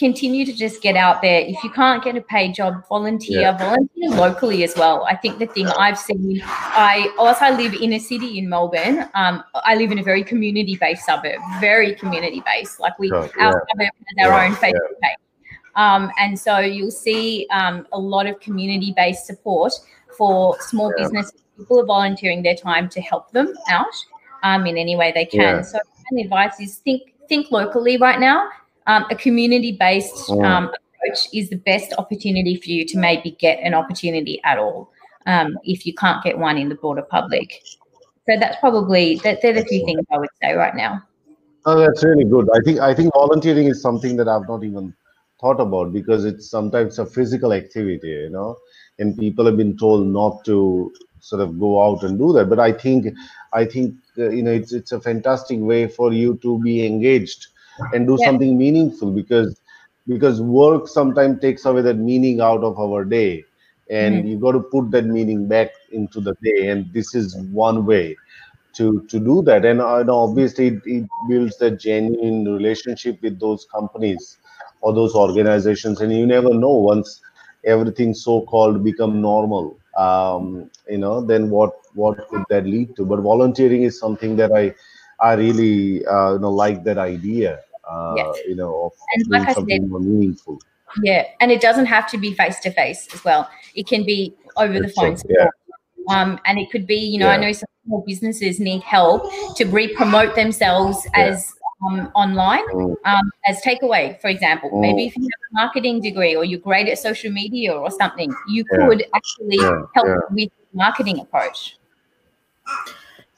continue to just get out there. If you can't get a paid job, volunteer, Yeah. volunteer locally as well. I think the thing I've seen, I also I live in a city in Melbourne. Um, I live in a very community-based suburb, very community-based. Like we, our yeah. suburb has our Yeah, own Facebook page. Um, and so you'll see um, a lot of community based support for small businesses. People are volunteering their time to help them out um, in any way they can. So my advice is think think locally right now. Um, a community based oh. um, approach is the best opportunity for you to maybe get an opportunity at all um, if you can't get one in the broader public. So that's probably that they're the few things I would say right now. Oh, that's really good. I think I think volunteering is something that I've not even thought about because it's sometimes a physical activity, you know, and people have been told not to sort of go out and do that. But I think I think uh, you know it's it's a fantastic way for you to be engaged and do yeah. something meaningful because because work sometimes takes away that meaning out of our day. And mm-hmm. you got to put that meaning back into the day. And this is one way to to do that. And obviously it, it builds that genuine relationship with those companies or those organizations. And you never know once everything so called become normal um, you know then what what could that lead to? But volunteering is something that i i really uh, you know like that idea uh, yes. you know of, and doing like something said, more meaningful yeah and it doesn't have to be face to face as well it can be over the phone yeah. um, and it could be you know yeah. i know some small businesses need help to re-promote themselves yeah. as um, online mm. um, as takeaway, for example. Mm. Maybe if you have a marketing degree or you're great at social media or something, you yeah. could actually yeah. help yeah. with marketing approach.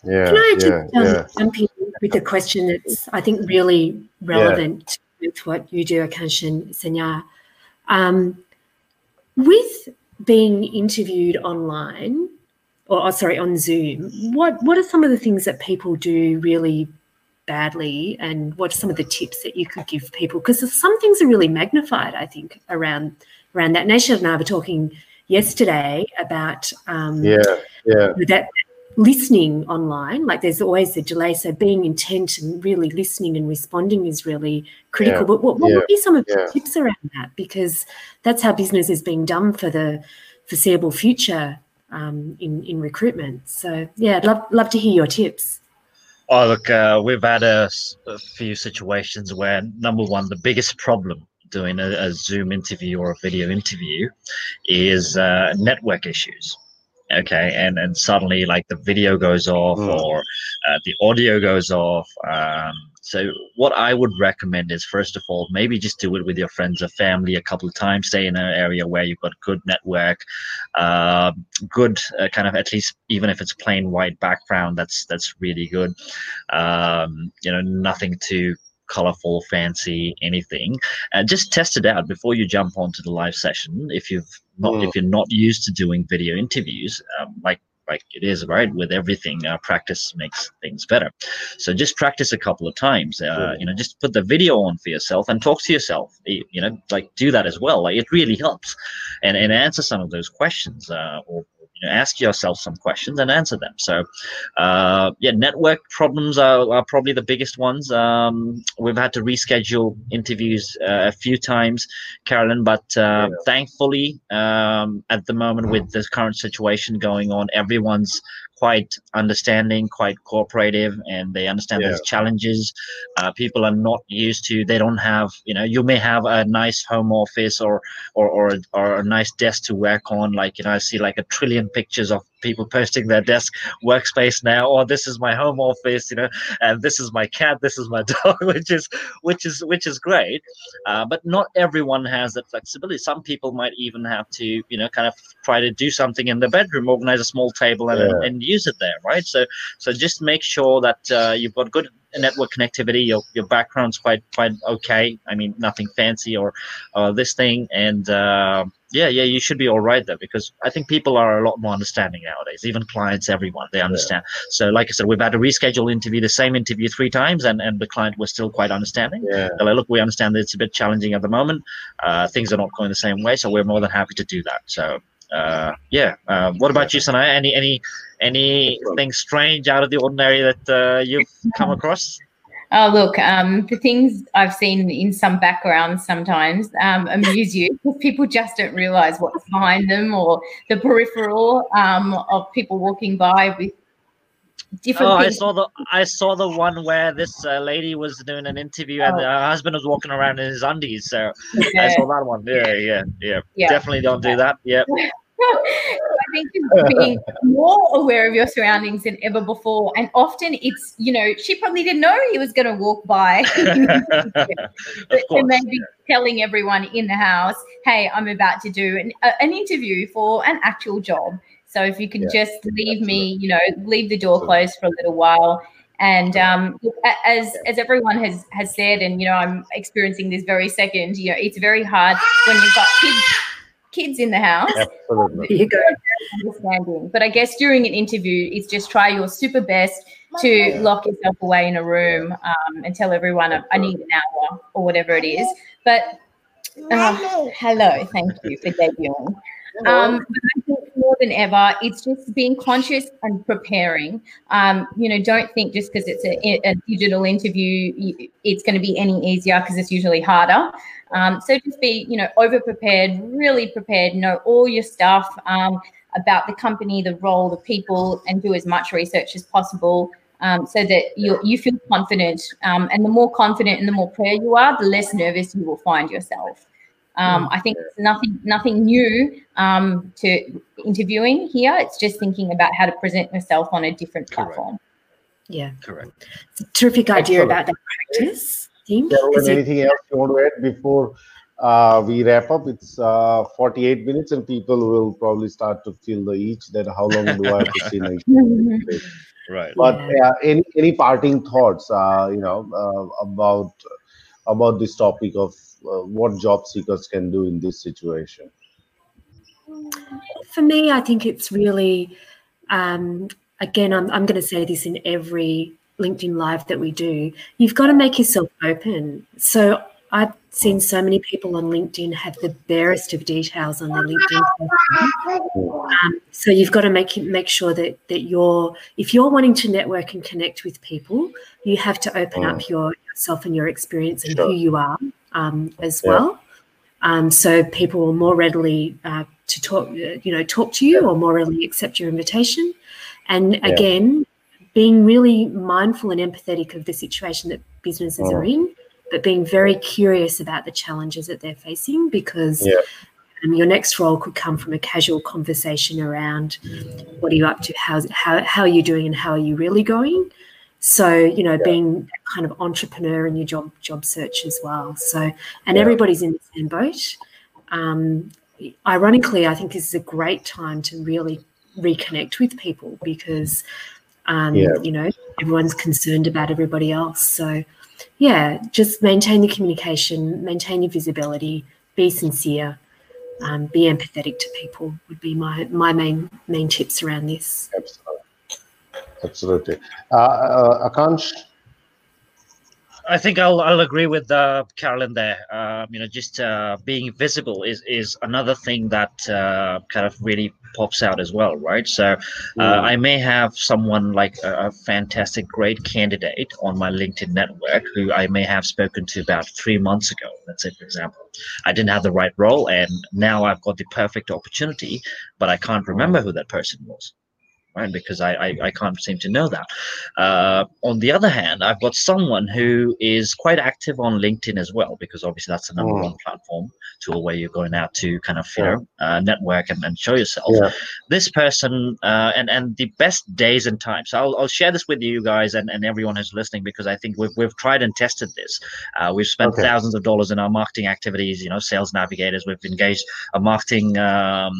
Yeah, Can I just um, jump in with a question that's, I think, really relevant with what you do, Akansh Senaya? Um, with being interviewed online, or oh, sorry, on Zoom, what what are some of the things that people do really badly and what are some of the tips that you could give people? Because some things are really magnified i think around around that. Nishad and i were talking yesterday about um yeah yeah. that listening online like there's always a delay so being intent and really listening and responding is really critical yeah. but what, what yeah. would be some of the yeah. tips around that because that's how business is being done for the foreseeable future um, in in recruitment so yeah i'd love love to hear your tips Oh, look, uh, we've had a, a, few situations where, number one, the biggest problem doing a, a Zoom interview or a video interview is uh, network issues. Okay, and and suddenly, like the video goes off mm. or uh, the audio goes off. Um, so what I would recommend is first of all, maybe just do it with your friends or family a couple of times. Stay in an area where you've got good network, uh, good uh, kind of at least even if it's plain white background, that's that's really good. Um, you know, nothing too colorful, fancy, anything. And just test it out before you jump onto the live session. If you've not, mm. if you're not used to doing video interviews, um, like like it is right with everything uh, practice makes things better so just practice a couple of times uh, you know just put the video on for yourself and talk to yourself you know like do that as well like it really helps and and answer some of those questions uh, or ask yourself some questions and answer them. So, uh, yeah, network problems are, are, probably the biggest ones. Um, we've had to reschedule interviews uh, a few times, Carolyn, but uh, yeah. thankfully, um, at the moment with this current situation going on, everyone's quite understanding, quite cooperative, and they understand yeah. there's challenges. Uh, people are not used to. They don't have. You know, you may have a nice home office or or or, or a nice desk to work on. Like you know, I see like a trillion pictures of people posting their desk workspace now or oh, this is my home office you know and this is my cat this is my dog which is which is which is great. Uh, but not everyone has that flexibility. Some people might even have to you know kind of try to do something in the bedroom organize a small table and, yeah. and use it there right? So so just make sure that uh, you've got good network connectivity your, your background's quite quite okay i mean nothing fancy or uh, this thing and uh, yeah, yeah, you should be all right there because I think people are a lot more understanding nowadays. Even clients, everyone, they understand. Yeah. So, like I said, we've had to reschedule interview, the same interview three times, and, and the client was still quite understanding. Yeah. They're like, look, we understand that it's a bit challenging at the moment. Uh, things are not going the same way, so we're more than happy to do that. So, uh, yeah. Uh, what about you, Senaya? Any any anything strange out of the ordinary that uh, you've come across? Oh, look, um, the things I've seen in some backgrounds sometimes um, amuse you because people just don't realize what's behind them or the peripheral um, of people walking by with different. Oh, I saw the I saw the one where this uh, lady was doing an interview and Oh. her husband was walking around in his undies. So I saw that one. Yeah, yeah, yeah. Yeah. Definitely don't do that. Yeah. Think it's being more aware of your surroundings than ever before. And often it's, you know, she probably didn't know he was going to walk by. but course. maybe telling everyone in the house, hey, I'm about to do an, an interview for an actual job. So if you can Yeah, just leave me, you know, leave the door closed for a little while. And um, as as everyone has has said, and you know, I'm experiencing this very second. You know, it's very hard when you've got kids kids in the house Absolutely. There you go. understanding. But I guess during an interview, it's just try your super best to lock yourself away in a room um, and tell everyone I need an hour or whatever it is. But uh, hello, thank you for debuting. Um, but I think more than ever, it's just being conscious and preparing. Um, you know, don't think just because it's a, a digital interview, it's going to be any easier because it's usually harder. Um, so just be, you know, over prepared, really prepared, know all your stuff um, about the company, the role, the people, and do as much research as possible. Um, so that you you feel confident, um, and the more confident and the more prepared you are, the less nervous you will find yourself. Um, I think it's nothing nothing new um, to interviewing here. It's just thinking about how to present yourself on a different Correct. platform. Yeah. Correct. It's a terrific idea Excellent. about that practice thing. Carolyn, 'cause it- anything else you want to add before uh, we wrap up? It's uh, 48 minutes, and people will probably start to feel the itch that how long do I have to see my Right. But Yeah. uh, any any parting thoughts, uh, you know, uh, about about this topic of uh, what job seekers can do in this situation? For me, I think it's really, um, again, I'm, I'm going to say this in every LinkedIn Live that we do. You've got to make yourself open. So I've seen so many people on LinkedIn have the barest of details on their LinkedIn profile. Um, so you've got to make make sure that that you're if you're wanting to network and connect with people, you have to open up your yourself and your experience and Sure. who you are um, as Yeah. well. Um, so people will more readily uh, to talk, uh, you know, talk to you or more readily accept your invitation. And Yeah. again, being really mindful and empathetic of the situation that businesses are in, but being very curious about the challenges that they're facing because Yeah. um, your next role could come from a casual conversation around what are you up to, how's, how, how are you doing, and how are you really going. So you know, being kind of entrepreneur in your job job search as well. So and Yeah. everybody's in the same boat. Um, ironically, I think this is a great time to really reconnect with people because um, Yeah. you know everyone's concerned about everybody else. So yeah, just maintain the communication, maintain your visibility, be sincere, um, be empathetic to people would be my my main main tips around this. Absolutely. Absolutely. Uh, uh, Akansh, I think I'll I'll agree with uh, Carolyn there. Um, you know, just uh, being visible is is another thing that uh, kind of really pops out as well, right? So uh. I may have someone like a, a fantastic, great candidate on my LinkedIn network who I may have spoken to about three months ago. Let's say, for example, I didn't have the right role, and now I've got the perfect opportunity, but I can't remember who that person was right? Because I, I, I can't seem to know that. Uh, on the other hand, I've got someone who is quite active on LinkedIn as well, because obviously that's the number Mm. one platform tool where you're going out to kind of you Yeah. know uh, network and, and show yourself. Yeah. This person uh, and and the best days and times. I'll, I'll share this with you guys and, and everyone who's listening because I think we've we've tried and tested this. Uh, we've spent Okay. thousands of dollars in our marketing activities. You know, sales navigators. We've engaged a marketing um,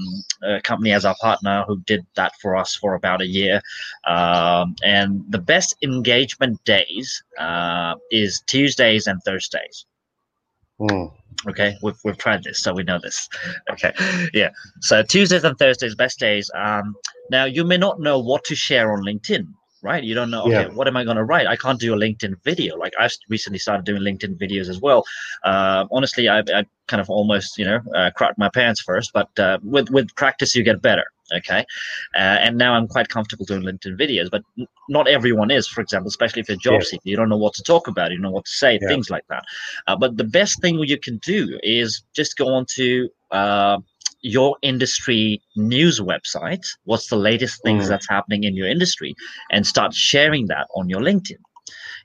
uh, company as our partner who did that for us for about a year. Um, and the best engagement days uh, is Tuesdays and Thursdays. Mm. Okay, we've, we've tried this, so we know this. Okay, yeah. So Tuesdays and Thursdays, best days. Um, now you may not know what to share on LinkedIn, right? You don't know. Okay, Yeah. what am I going to write? I can't do a LinkedIn video. Like I've recently started doing LinkedIn videos as well. Uh, honestly, I, I kind of almost, you know, uh, cracked my pants first, but uh, with with practice, you get better. Okay, uh, and now I'm quite comfortable doing LinkedIn videos, but n- not everyone is. For example, especially if you're a job Yeah. seeker, you don't know what to talk about, you don't know what to say, Yeah. things like that. Uh, but the best thing you can do is just go on to uh, your industry news website what's the latest things Mm. that's happening in your industry and start sharing that on your linkedin.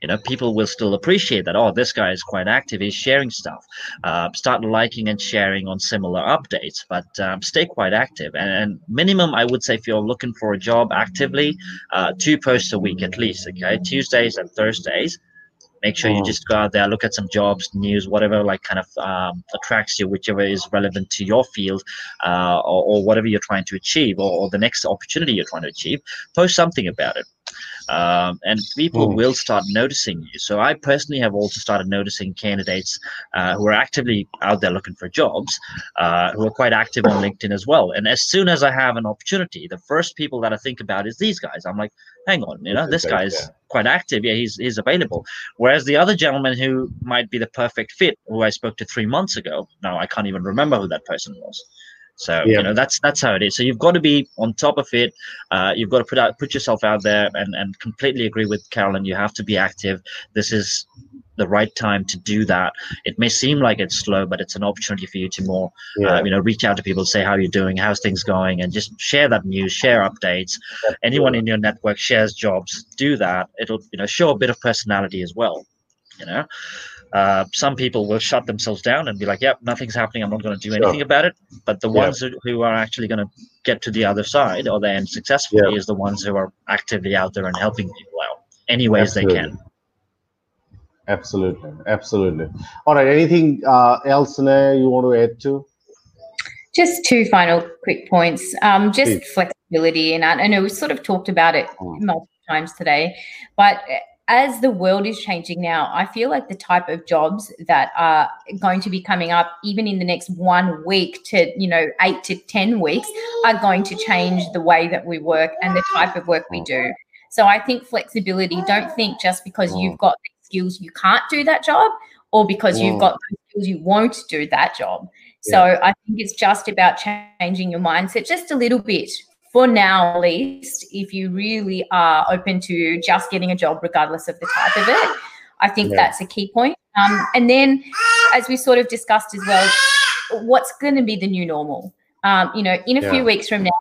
You know people will still appreciate that oh this guy is quite active he's sharing stuff. Uh, start liking and sharing on similar updates but um, stay quite active. And, and minimum i would say if you're looking for a job actively uh, two posts a week at least okay? Tuesdays and thursdays make sure you Mm. just go out there look at some jobs news whatever like kind of um, attracts you whichever is relevant to your field uh, or, or whatever you're trying to achieve or, or the next opportunity you're trying to achieve post something about it um, and people Mm. will start noticing you. So I personally have also started noticing candidates uh, who are actively out there looking for jobs, uh, who are quite active on LinkedIn as well. And as soon as I have an opportunity, the first people that I think about is these guys. I'm like, hang on, you know, This this is guy's quite active. Yeah, he's he's available. Whereas the other gentleman who might be the perfect fit, who I spoke to three months ago, now I can't even remember who that person was. So Yeah. you know that's that's how it is. So you've got to be on top of it. Uh, you've got to put out put yourself out there, and and completely agree with Carolyn. You have to be active. This is the right time to do that. It may seem like it's slow, but it's an opportunity for you to more Yeah. uh, you know reach out to people, say how you're doing, how's things going, and just share that news, share updates. Anyone in your network shares jobs. Do that. It'll you know show a bit of personality as well. You know. Uh, some people will shut themselves down and be like, "Yep, nothing's happening. I'm not going to do Sure. anything about it." But the Yeah. ones who, who are actually going to get to the other side or the end successfully Yeah. is the ones who are actively out there and helping people out any ways they Absolutely. can. Absolutely, absolutely. All right. Anything uh, else, Naya, you want to add to? Just two final quick points. Um, just Please. flexibility, and I, I know we sort of talked about it Mm. multiple times today, but as the world is changing now, I feel like the type of jobs that are going to be coming up, even in the next one week to you know eight to ten weeks, are going to change the way that we work and the type of work we do. So I think flexibility. Don't think just because Mm. you've got the skills you can't do that job, or because Mm. you've got those skills you won't do that job. So I think it's just about changing your mindset just a little bit for now, at least, if you really are open to just getting a job, regardless of the type of it. I think Yeah. that's a key point. Um, and then, as we sort of discussed as well, what's going to be the new normal? Um, you know, in a Yeah. few weeks from now,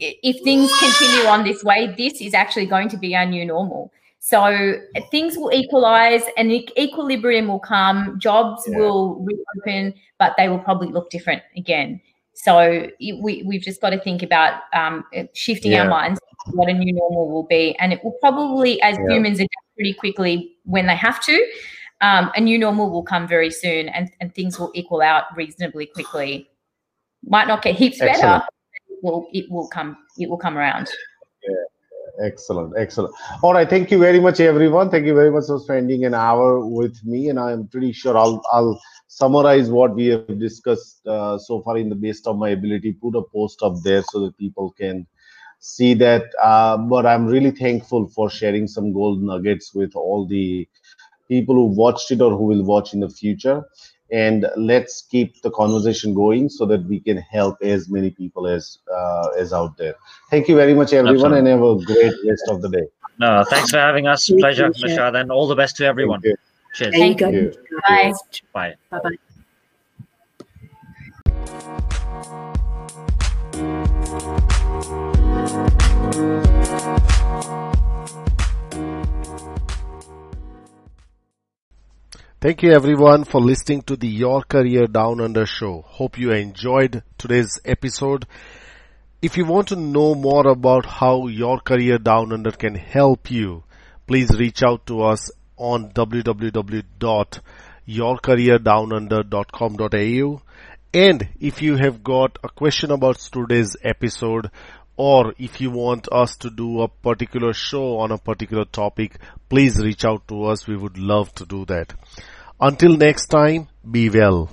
if things continue on this way, this is actually going to be our new normal. So things will equalize and equilibrium will come, jobs Yeah. will reopen, but they will probably look different again. So we, we've just got to think about um, shifting our minds what a new normal will be. And it will probably, as Yeah. humans, adapt pretty quickly when they have to. Um, a new normal will come very soon and, and things will equal out reasonably quickly. Might not get heaps Excellent. better, but it will, it will come it will come around. Excellent, excellent. All right, thank you very much, everyone. Thank you very much for spending an hour with me, and I'm pretty sure I'll I'll summarize what we have discussed uh, so far in the best of my ability. Put a post up there so that people can see that. Uh, but I'm really thankful for sharing some gold nuggets with all the people who watched it or who will watch in the future. And let's keep the conversation going so that we can help as many people as uh, as out there. Thank you very much, everyone, and have a great rest of the day. No, thanks for having us. Thank Pleasure, Michelle. Michelle, and all the best to everyone. Thank you. You you. Bye. Bye. Bye bye. Thank you everyone for listening to the Your Career Down Under show. Hope you enjoyed today's episode. If you want to know more about how Your Career Down Under can help you, please reach out to us on www.yourcareerdownunder.com.au. And if you have got a question about today's episode, or if you want us to do a particular show on a particular topic, please reach out to us. We would love to do that. Until next time, be well.